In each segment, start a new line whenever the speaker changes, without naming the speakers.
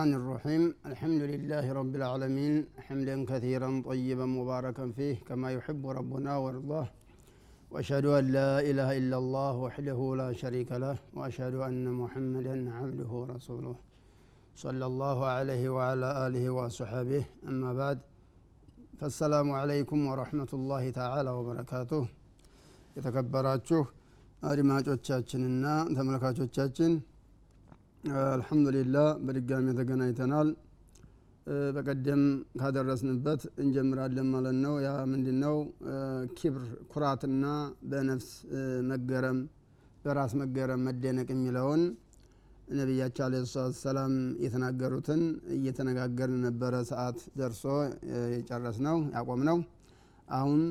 الرحمن الرحيم الحمد لله رب العالمين حمدا كثيرا طيبا مباركا فيه كما يحب ربنا ويرضاه واشهد ان لا اله الا الله وحده لا شريك له واشهد ان محمدا عبده ورسوله صلى الله عليه وعلى اله وصحبه اما بعد فالسلام عليكم ورحمه الله تعالى وبركاته የተከበራችሁ አድማጮቻችንና ተመልካቾቻችን አልሐምዱሊላህ በድጋሚ ተገናኝተናል። በቀደም ካደረስንበት እንጀምራለን ማለት ነው። ያ ምንድ ነው ኪብር ኩራትና በነፍስ መገረም በራስ መገረም መደነቅ የሚለውን ነቢያቸው አለ ሰላት ሰላም የተናገሩትን እየተነጋገርን ነበረ ሰዓት ደርሶ የጨረስ ነው ያቆም ነው አሁን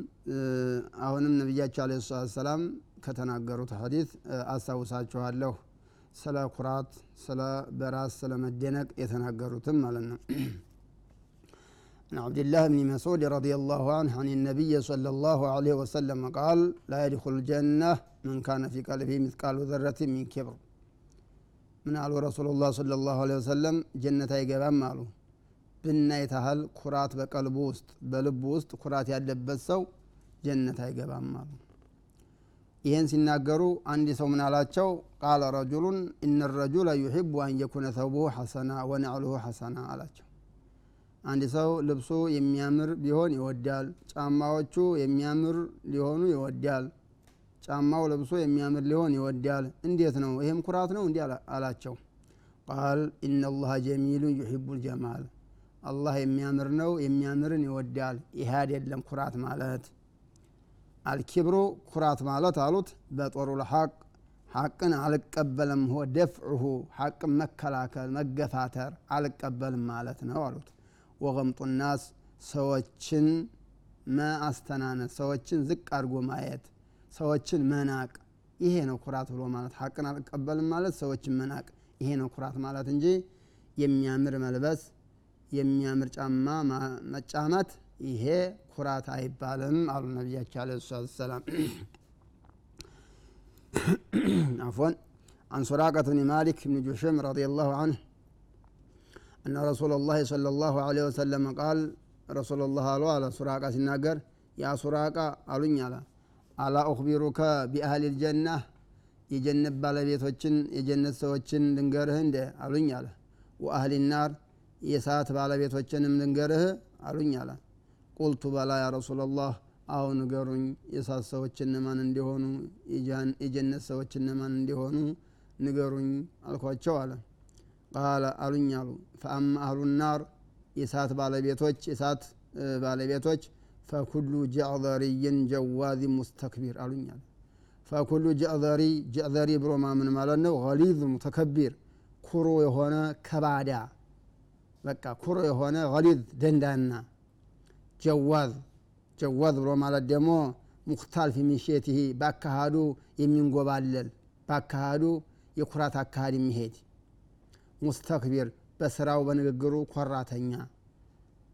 አሁንም ነቢያቸው አለ ሰላት ሰላም ከተናገሩት ሀዲት አስታውሳችኋለሁ ስለ ኩራት ስለ በራስ ስለ መደነቅ የተናገሩትም ማለት ነው عن عبد الله بن مسعود رضي الله عنه عن النبي صلى الله عليه وسلم قال لا يدخل الجنة من كان في قلبه مثقال ذرة من كبر من قالوا رسول الله صلى الله عليه وسلم جنة يقبام مالو ብናይት ያህል ኩራት በቀልቡ ውስጥ በልቡ ውስጥ ኩራት ያለበት ሰው ጀነት አይገባም አሉ ይህን ሲናገሩ አንድ ሰው ምን አላቸው? ቃለ ረጁሉን እነ ረጁለ ዩሕቡ አን የኩነ ተውቡሁ ሐሰና ወነዕሉሁ ሐሰና አላቸው። አንድ ሰው ልብሱ የሚያምር ቢሆን ይወዳል ጫማዎቹ የሚያምር ሊሆኑ ይወዳል ጫማው ልብሱ የሚያምር ሊሆን ይወዳል። እንዴት ነው? ይህም ኩራት ነው? እንዲህ አላቸው። ቃል ኢነላሀ ጀሚሉን ዩሕቡ ልጀማል አላህ የሚያምር ነው የሚያምርን ይወዳል ይህ አይደለም ኩራት ማለት አልኪብሩ ኩራት ማለት አሉት። በጦሩ ልሐቅ ሐቅን አልቀበልም ሆ ደፍዑሁ ሐቅን መከላከል መገፋተር አልቀበልም ማለት ነው አሉት። ወገምጡ ናስ ሰዎችን ማአስተናነት ሰዎችን ዝቅ አድርጎ ማየት ሰዎችን መናቅ ይሄ ነው ኩራት ብሎ ማለት ሐቅን አልቀበልም ማለት ሰዎችን መናቅ ይሄ ነው ኩራት ማለት እንጂ የሚያምር መልበስ የሚያምር ጫማ መጫመት ይሄ ኩራት አይባልም አሉ ነቢያቸው አለ ሰላት ሰላም عفوا عن سراقة بن مالك بن جشم رضي الله عنه أن رسول الله صلى الله عليه وسلم قال رسول الله قال على سراقة سناقر يا سراقة قالوا على ألا أخبرك بأهل الجنة የጀነት ባለቤቶችን የጀነት ሰዎችን ልንገርህ እንደ አሉኝ አለ ወአህል ናር የሰዓት ባለቤቶችንም ልንገርህ አሉኝ አለ ቁልቱ በላ ያ ረሱላላህ አሁ ንገሩኝ የሳት ሰዎች እነማን እንዲሆኑ የጀነት ሰዎች እነማን እንዲሆኑ ንገሩኝ አልኳቸው አለ። ቃለ አሉኝ አሉ። ፈአማ አህሉ ናር የሳት ባለቤቶች የሳት ባለቤቶች فكل جعظري جواظ مستكبر አሉኝ አለ። فكل جعظري جعظري ብሎ ማምን ማለት ነው። غليظ متكبر ኩሩ የሆነ ከባዳ በቃ ኩሩ የሆነ غليظ ደንዳና جواظ جواظ ብሎ ማለት ደግሞ مختال في مشيته በአካሃዱ የሚንጎማለል በአካሃዱ የኩራት አካሃድ የሚሄድ። ሙስተክቢር በስራው በንግግሩ ኮራተኛ።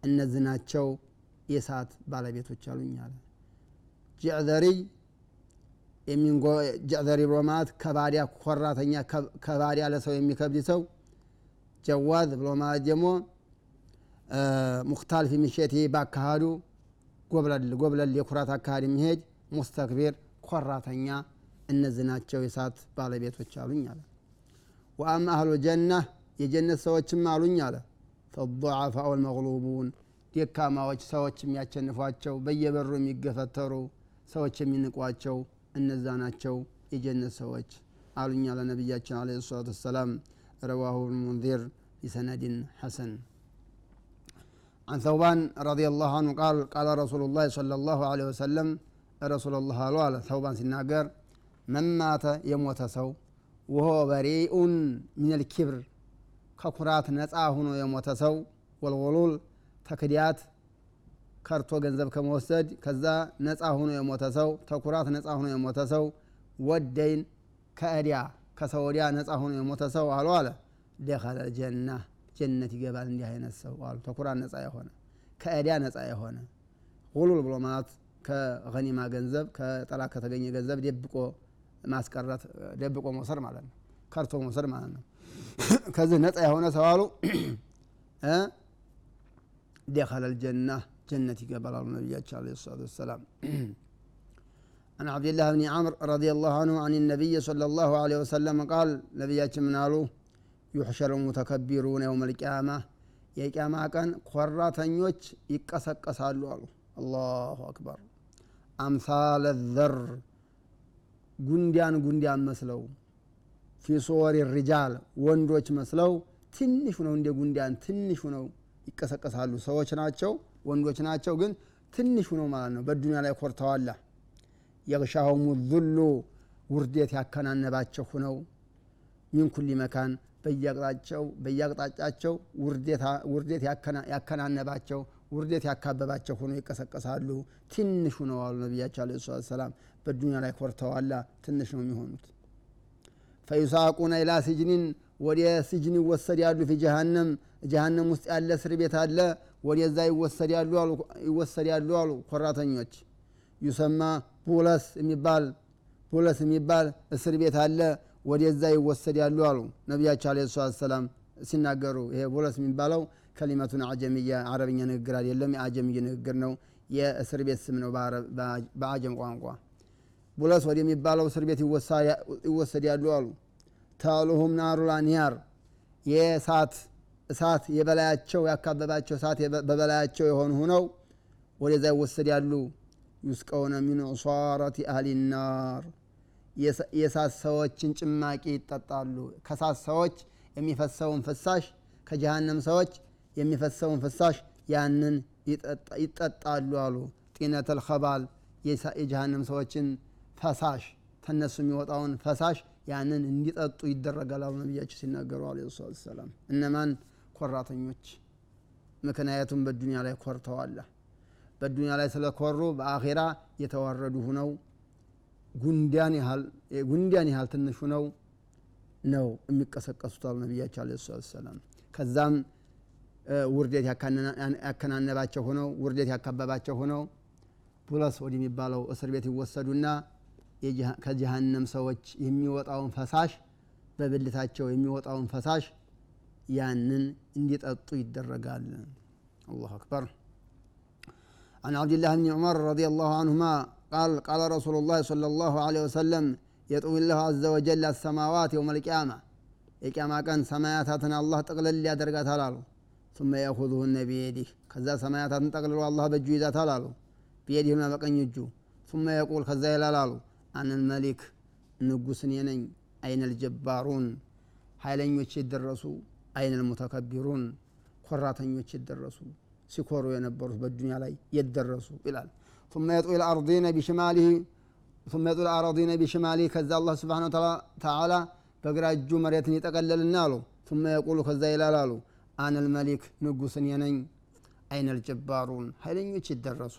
እነዚህ ናቸው የእሳት ባለቤቶች አሉኝ አለ። ጀዕዘሪ ብሎ ማለት ከባዲያ ኮራተኛ ከባዲያ ለሰው የሚከብድ ሰው። ጀዋዝ ብሎ ማለት ደግሞ ሙክታል ፊ ምሸቴ ባካሃዱ ጎብለል ጎብለል የኩራት አካሃድ የሚሄድ ሙስተክቢር ኮራተኛ እነዚህ ናቸው። የእሳት ባለቤቶች አሉኝ አለ። ወአማ አህሉ ጀና የጀነት ሰዎችም አሉኝ አለ። ፈضዓፋኡ ልመቅሉቡን ደካማዎች ሰዎች የሚያቸንፏቸው በየበሩ የሚገፈተሩ ሰዎች የሚንቋቸው እነዛ ናቸው የጀነት ሰዎች አሉኛ ለነቢያችን አለ ሰላቱ ወሰላም። ረዋሁ ልሙንዚር ቢሰነድን ሐሰን። عن ثوبان رضي الله عنه قال قال رسول الله صلى الله عليه وسلم رسول الله قال ثوبان سناقر من مات يموت سو وهو بريء من الكبر ከኩራት ነፃ ሁኖ የሞተ ሰው ወልወሉል ተክዲያት ከርቶ ገንዘብ ከመወሰድ ከዛ ነፃ ሁኖ የሞተ ሰው ተኩራት ነፃ ሁኖ የሞተ ሰው ወደይን ከእዲያ ከሰወዲያ ነፃ ሁኖ የሞተ ሰው አሉ አለ ደኸለ ጀና ጀነት ይገባል እንዲህ አይነት ሰው አሉ ተኩራት ነጻ የሆነ ከእዲያ ነጻ የሆነ ሁሉል ብሎ ማለት ከገኒማ ገንዘብ ከጠላት ከተገኘ ገንዘብ ደብቆ ማስቀረት ደብቆ መውሰድ ማለት ነው ከርቶ መውሰድ ማለት ነው ከዚህ ነፃ የሆነ ሰው አሉ ደኸለል ጀና ጀነት ይገባል አሉ ነቢያችን አለ ሰላቱ ወሰላም عن عبد الله بن عمرو رضي الله عنه عن النبي صلى الله عليه وسلم قال نبيات من يحشر المتكبرون يوم القيامة የቅያማ ቀን ኮራተኞች ይቀሰቀሳሉ አሉ። الله أكبر። أمثال الذر ጉንዳን ጉንዳን መስለው في صور الرجال ወንዶች መስለው ትንሹ ነው እንደ ጉንዳን ትንሹ ነው። ይቀሰቀሳሉ። ሰዎች ናቸው ወንዶች ናቸው ግን ትንሹ ነው ማለት ነው። በዱኒያ ላይ ኮርተዋላ يغشاهم الذل ውርዴት ያከናነባቸው ሁነው ሚን መካን በየአቅጣጫቸው ውርዴት ያከናነባቸው ውርዴት ያካበባቸው ሆኖ ይቀሰቀሳሉ። ትንሹ ነው አሉ ነቢያቸው አለ ሰላም በዱኒያ ላይ ኮርተዋላ ትንሽ ነው የሚሆኑት። ፈዩሳቁነ ኢላ ስጅኒን ወደ ስጅን ይወሰዳሉ ፊ ጀሃነም። ጀሃነም ውስጥ ያለ እስር ቤት አለ። ወደዛ ይወሰዳሉ አሉ ኮራተኞች። يسمى بولس የሚባል ቡለስ የሚባል እስር ቤት አለ ወደዛ ይወሰዳሉ አሉ። ነቢያችን عليه الصلاة والسلام ሲናገሩ ይሄ ቡለስ የሚባለው كلمة أعجمية አረብኛ ንግግር አይደለም የአጀምይ ንግግር ነው። የእስር ቤት ስም ነው በአጀም ቋንቋ። ቡለስ ወደሚባለው እስር ቤት ይወሰዳሉ አሉ። تعلوهم نار الأنيار የእሳት እሳት የበላያቸው ያካበባቸው እሳት በበላያቸው የሆኑ ሁነው ወደዛ ይወሰዳሉ። ዩስቀውነ ሚን ዑሷረት አህሊ ናር የእሳት ሰዎችን ጭማቂ ይጠጣሉ። ሰዎች የሚፈሰውን ፍሳሽ ከጀሃነም ሰዎች የሚፈሰውን ፍሳሽ ያንን ይጠጣሉ አሉ። ጢነተል ኸባል የጀሃነም ሰዎችን ፈሳሽ ተነሱ የሚወጣውን ፈሳሽ ያንን እንዲጠጡ ይደረጋል አሉ ነቢያቸው ሲናገሩ አለ እነማን? ኮራተኞች። ምክንያቱም በዱኒያ ላይ ኮርተዋላ በዱኒያ ላይ ስለኮሩ በአኼራ የተዋረዱ ሁነው ጉንዲያን ያህል ትንሽ ሁነው ነው የሚቀሰቀሱት አሉ ነቢያቸው አለ ሰላት ሰላም ከዛም ውርደት ያከናነባቸው ሆነው ውርደት ያካበባቸው ሆነው ፑለስ ወደሚባለው እስር ቤት ይወሰዱና ከጀሃነም ሰዎች የሚወጣውን ፈሳሽ በብልታቸው የሚወጣውን ፈሳሽ ያንን እንዲጠጡ ይደረጋል አላሁ አክበር عن عبد الله بن عمر رضي الله عنهما قال قال رسول الله صلى الله عليه وسلم يطوي الله عز وجل السماوات يوم القيامة የቅያማ ቀን ሰማያታትን አላህ ጠቅልል ያደርጋታል አሉ ثم يأخذهن بيده ከዛ ሰማያታትን ጠቅልሎ አላህ በእጁ ይዛታል አሉ ቢየዲህና በቀኝ እጁ ثم يقول ከዛ ይላል አሉ አነ ልመሊክ ንጉስ እኔ ነኝ አይነ ልጀባሩን ኃይለኞች የደረሱ አይነ ልሙተከቢሩን ኮራተኞች የደረሱ ሲኮሩ የነበሩት በዱኒያ ላይ የደረሱ ይላል ثم يطوي الأرضين بشماله ثم يطوي الأراضين بشماله ከዛ አላህ ስብሓነሁ ተዓላ በግራ እጁ መሬትን ይጠቀለልና አሉ ثم يقول ከዛ ይላል አሉ አነ ልመሊክ ንጉስ እኔ ነኝ አይነ ልጀባሩን ኃይለኞች ይደረሱ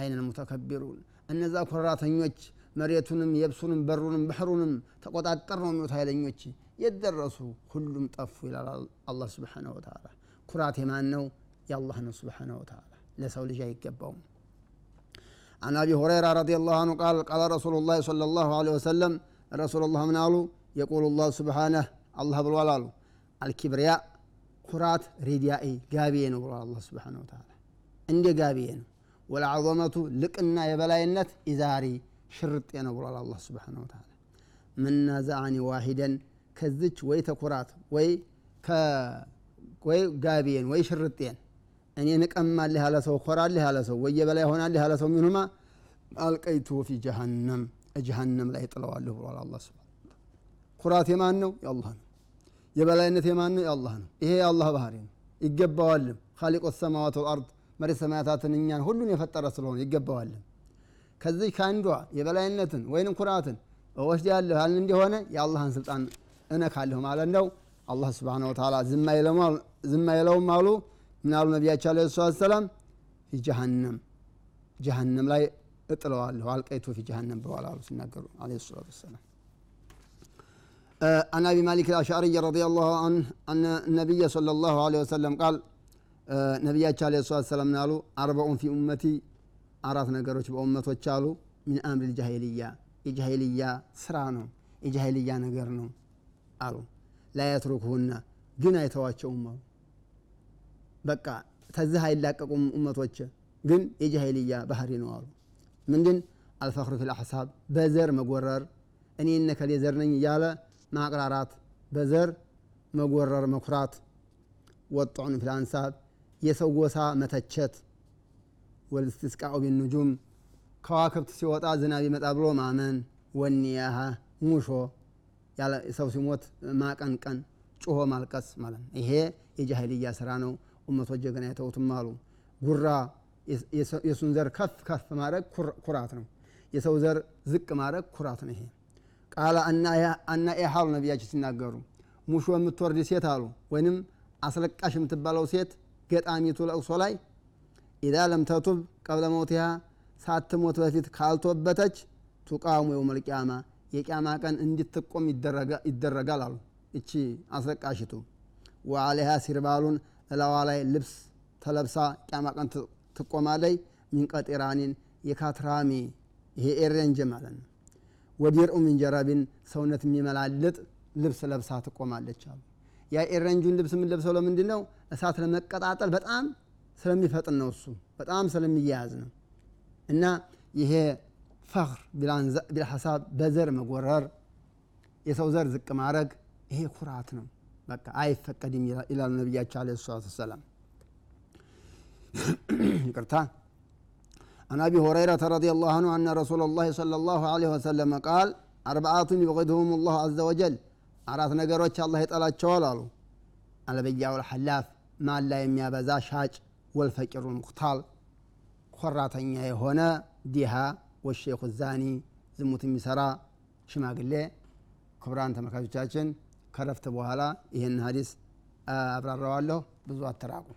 አይነ ልሙተከቢሩን እነዛ ኮራተኞች መሬቱንም የብሱንም በሩንም ባህሩንም ተቆጣጠር ነው የሚሉት ኃይለኞች የደረሱ ሁሉም ጠፉ ይላል አላህ ስብሓነ ወተዓላ ኩራት የማን ነው የአላህ ነው ስብሓነ ወተዓላ ለሰው ልጅ አይገባውም عن أبي هريرة رضي الله عنه قال قال رسول الله صلى الله عليه وسلم رسول الله من قالوا يقول الله سبحانه الله بالوالالو الكبرياء كرات رديائي قابيين الله سبحانه وتعالى. عندي قابيين. والعظمة لقنا يبلاينت إزاري شرط ينبر الله سبحانه وتعالى. من نازعني واحدا كذج ويتكرات وي ك وي قابيين وي شرطين. እኔ ንቀማልህ ያለ ሰው ኮራልህ ያለ ሰው ወይ የበላይ ሆናልህ ያለ ሰው ሚንሁማ አልቀይቱ ፊ ጀሃነም ጀሃነም ላይ ጥለዋለሁ ብሏል አላህ ስብሓነ ኩራት የማን ነው? የአላህ ነው። የበላይነት የማን ነው? የአላህ ነው። ይሄ የአላህ ባህሪ ነው። ይገባዋልም። ካሊቆ ሰማዋት ወልአርድ መሬት ሰማያታትን እኛን ሁሉን የፈጠረ ስለሆነ ይገባዋልም። ከዚህ ከአንዷ የበላይነትን ወይንም ኩራትን ወስድ ያለሁ ያልን እንደሆነ የአላህን ስልጣን እነካለሁ ማለት ነው። አላህ ስብሓነ ወተዓላ ዝም አይለውም አሉ ምን አሉ ነቢያቸው አለ ሰላት ሰላም ፊ ጀሃነም ጀሃነም ላይ እጥለዋለሁ አልቀይቱ ፊ ጀሃነም ብለዋል አሉ ሲናገሩ አለ ሰላት ወሰላም عن ابي مالك الاشعري رضي الله عنه ان النبي صلى الله عليه وسلم قال ነቢያቸው አለ ሰላት ሰላም ናሉ አርበኡን ፊ ኡመቲ አራት ነገሮች በኡመቶች አሉ ሚን አምር ልጃሂልያ የጃሂልያ ስራ ነው የጃሂልያ ነገር ነው አሉ ላየትሩክሁና ግን አይተዋቸውም አሉ በቃ ተዚህ አይላቀቁም እመቶች ግን የጃሂልያ ባህሪ ነው አሉ። ምንድን? አልፈክሩ ፊል አሕሳብ በዘር መጎረር። እኔ እነከሌ ዘር ነኝ እያለ ማቅራራት በዘር መጎረር መኩራት። ወጣዑን ፊል አንሳብ የሰው ጎሳ መተቸት። ወልስትስቃኡ ቢኑጁም ከዋክብት ሲወጣ ዝናብ ይመጣ ብሎ ማመን። ወኒያሃ ሙሾ ሰው ሲሞት ማቀንቀን ጩሆ ማልቀስ ማለት ነው። ይሄ የጃሂልያ ስራ ነው ኡመቶች ጀገና የተውትም አሉ። ጉራ የሱን ዘር ከፍ ከፍ ማድረግ ኩራት ነው። የሰው ዘር ዝቅ ማድረግ ኩራት ነው ይሄ። ቃለ አና ኢሓሉ ነቢያችን ሲናገሩ። ሙሾ የምትወርድ ሴት አሉ ወይንም አስለቃሽ የምትባለው ሴት ገጣሚቱ ለቅሶ ላይ ኢዛ ለም ተቱብ ቀብለ መውቲሃ ሳትሞት በፊት ካልቶበተች ቱቃሙ የውም ልቅያማ የቅያማ ቀን እንድትቆም ይደረጋል አሉ። እቺ አስለቃሽቱ። وعليها سربال እላዋ ላይ ልብስ ተለብሳ ቅያማ ቀን ትቆማለች። من قطران የካትራሚ ይሄ ሬንጅ ማለት ነው። ودرع من جرب ሰውነት የሚመላልጥ ልብስ ለብሳ ትቆማለች አሉ። ያ ሬንጁን ልብስ የምንለብሰው ለምንድን ነው እሳት ለመቀጣጠል በጣም ስለሚፈጥን ነው እሱ በጣም ስለሚያያዝ ነው። እና ይሄ فخر بالأحساب በዘር መጎረር የሰው ዘር ዝቅ ማድረግ ይሄ ኩራት ነው በቃ አይፈቀድም ይላሉ ነቢያቸው አለ ሰላት ወሰላም ይቅርታ عن أبي هريرة رضي الله عنه أن رسول الله صلى الله عليه وسلم قال أربعة يبغضهم الله عز وجل አራት ነገሮች አላህ ይጠላቸዋል አሉ አልበያው ልሐላፍ ማን ላይ የሚያበዛ ሻጭ ወልፈቂሩ ሙክታል ኮራተኛ የሆነ ዲሃ ወሼኹ ዛኒ ዝሙት የሚሰራ ሽማግሌ ክቡራን ተመልካቾቻችን ከረፍት በኋላ ይህን ሀዲስ አብራራዋለሁ። ብዙ አተራቁ